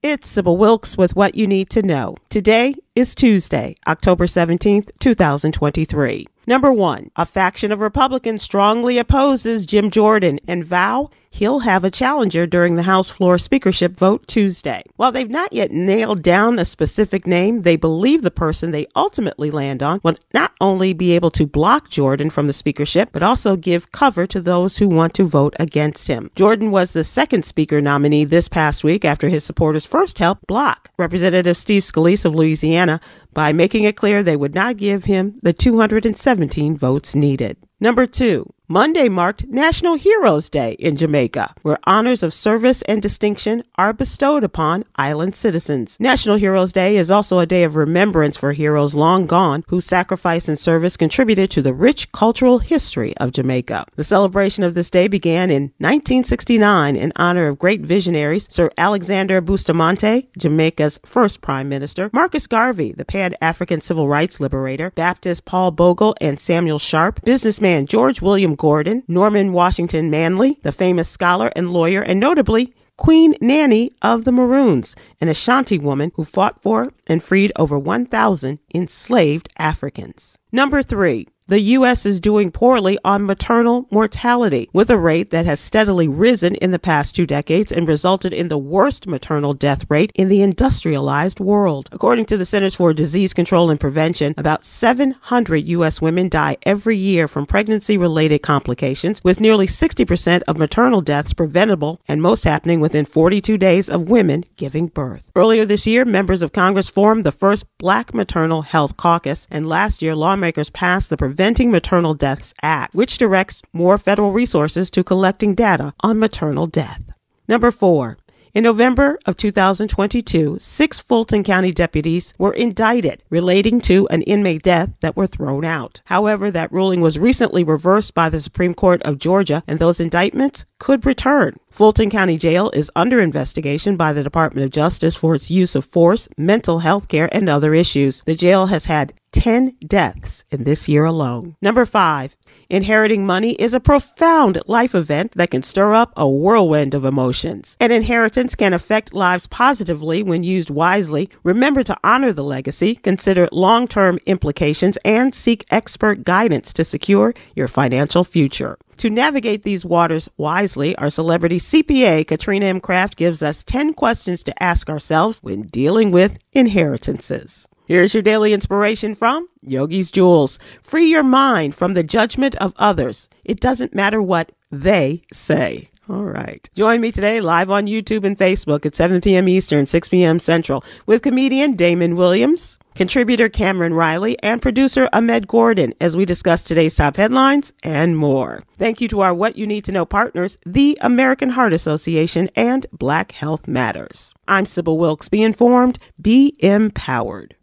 It's Sybil Wilkes with what you need to know. Today is Tuesday, October 17th, 2023. Number one, a faction of Republicans strongly opposes Jim Jordan and vow he'll have a challenger during the House floor speakership vote Tuesday. While they've not yet nailed down a specific name, they believe the person they ultimately land on will not only be able to block Jordan from the speakership, but also give cover to those who want to vote against him. Jordan was the second speaker nominee this past week after his supporters first helped block Representative Steve Scalise of Louisiana by making it clear they would not give him the 217 votes needed. Number two, Monday marked National Heroes Day in Jamaica, where honors of service and distinction are bestowed upon island citizens. National Heroes Day is also a day of remembrance for heroes long gone whose sacrifice and service contributed to the rich cultural history of Jamaica. The celebration of this day began in 1969 in honor of great visionaries Sir Alexander Bustamante, Jamaica's first prime minister, Marcus Garvey, the Pan African civil rights liberator, Baptist Paul Bogle and Samuel Sharpe, businessman George William Gordon, Norman Washington Manley, the famous scholar and lawyer, and notably Queen Nanny of the Maroons, an Ashanti woman who fought for and freed over 1,000 enslaved Africans. Number three, the U.S. is doing poorly on maternal mortality, with a rate that has steadily risen in the past two decades and resulted in the worst maternal death rate in the industrialized world. According to the Centers for Disease Control and Prevention, about 700 U.S. women die every year from pregnancy related complications, with nearly 60% of maternal deaths preventable and most happening within 42 days of women giving birth. Earlier this year, members of Congress formed the first Black Maternal Health Caucus, and last year, lawmakers passed the Preventing Maternal Deaths Act, which directs more federal resources to collecting data on maternal death. Number four, in November of 2022, six Fulton County deputies were indicted relating to an inmate death that were thrown out. However, that ruling was recently reversed by the Supreme Court of Georgia, and those indictments could return. Fulton County Jail is under investigation by the Department of Justice for its use of force, mental health care, and other issues. The jail has had 10 deaths in this year alone. Number five, inheriting money is a profound life event that can stir up a whirlwind of emotions. An inheritance can affect lives positively when used wisely. Remember to honor the legacy, consider long term implications, and seek expert guidance to secure your financial future. To navigate these waters wisely, our celebrity CPA, Katrina M. Kraft, gives us 10 questions to ask ourselves when dealing with inheritances. Here's your daily inspiration from Yogi's Jewels. Free your mind from the judgment of others. It doesn't matter what they say. All right. Join me today live on YouTube and Facebook at 7 p.m. Eastern, 6 p.m. Central with comedian Damon Williams, contributor Cameron Riley, and producer Ahmed Gordon as we discuss today's top headlines and more. Thank you to our What You Need to Know partners, the American Heart Association and Black Health Matters. I'm Sybil Wilkes. Be informed, be empowered.